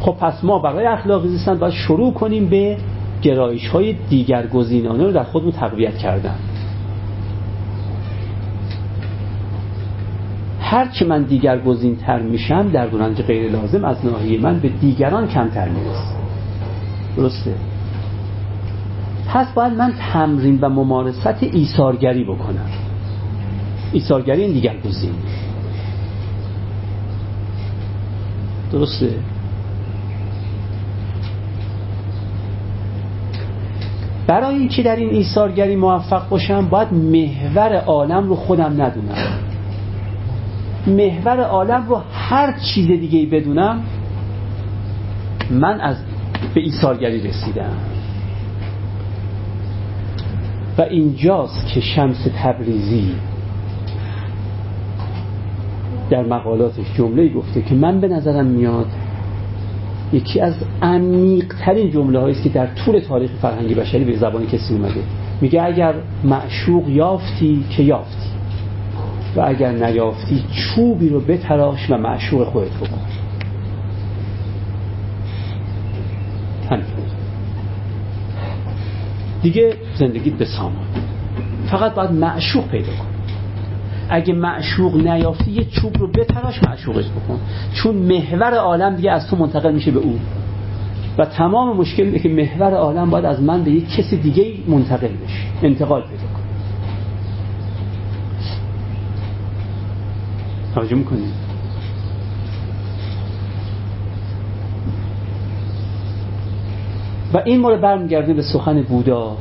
خب پس ما برای اخلاقی زیستن باید شروع کنیم به گرایش های دیگر گزینانه رو در خودمون تقویت کردن. هر چه من دیگر گزین تر میشم در گنج غیر لازم از ناحیه من به دیگران کمتر می‌رسه. درسته؟ پس باید من تمرین و ممارست ایثارگری بکنم. ایثارگری این دیگر گزین درسته؟ برای اینکه در این ایثارگری موفق باشم باید محور عالم رو خودم ندونم. محور عالم رو هر چیز دیگه ای بدونم من از به ایثارگری رسیدم. و اینجاست که شمس تبریزی در مقالاتش جمله گفته که من به نظرم میاد یکی از عمیق ترین جمله هایی که در طول تاریخ فرهنگی بشری به زبان کسی اومده. میگه اگر معشوق یافتی که یافتی و اگر نیافتی چوبی رو بتراش و معشوق خودت بکن. دیگه زندگیت به سامان. فقط باید معشوق پیدا کن اگه معشوق نیافتی یه چوب رو بتراش معشوقش بکن. چون محور عالم دیگه از تو منتقل میشه به او. و تمام مشکل اینه که محور عالم باید از من به یک کسی دیگه منتقل بشه انتقال پیدا کن توجه می‌کنید و این مورد برمیگرده به سخن بودا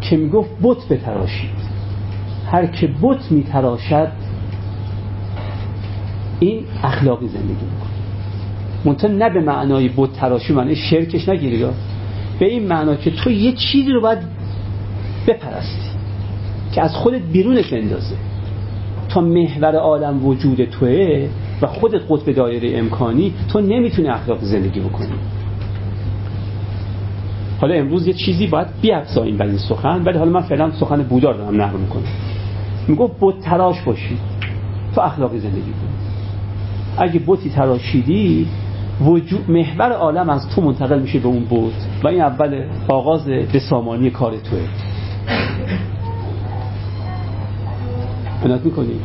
که می‌گفت بت بتراشید. هر که بت میتراشد این اخلاقی زندگی می‌کنه. منتها نه به معنای بت تراشی معنی شرکش نگیرید به این معنا که تو یه چیزی رو باید بپرستی که از خودت بیرونت بندازه. تا محور عالم وجود توه و خودت قطب دایره امکانی تو نمی‌تونی اخلاق زندگی بکنی. حالا امروز یه چیزی باید بیافزاییم بر این سخن ولی حالا من فعلا سخن بودا رو دارم نقل می‌کنم. می‌گفت بت تراش باشی. تو اخلاقی زندگی کنی. اگه بتی تراشیدی وجود محور عالم از تو منتقل میشه به اون بت. و این اول آغاز بسامانی کار توه. عنایت می‌کنی؟